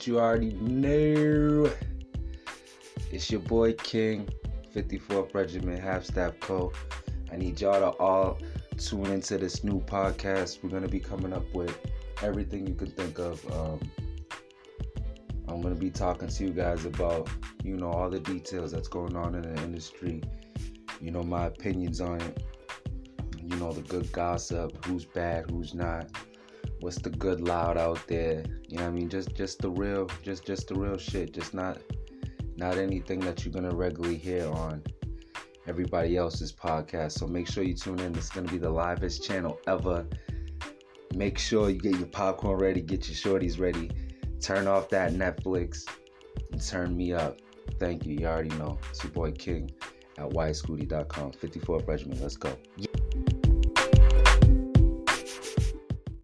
but you already know. It's your boy King, 54th Regiment Half Staff Co. I need y'all to all tune into this new podcast. We're gonna be coming up with everything you can think of. Um, I'm gonna be talking to you guys about, you know, all the details that's going on in the industry. You know, my opinions on it. You know, the good gossip, who's bad, who's not what's the good loud out there? You know what i mean? Just just the real just just the real shit. Just not not anything that you're gonna regularly hear on everybody else's podcast. So make sure you tune in. It's gonna be the livest channel ever. Make sure you get your popcorn ready get your shorties ready. Turn off that netflix and turn me up. Thank you. You already know. It's your boy king at whitescooty.com 54th regiment let's go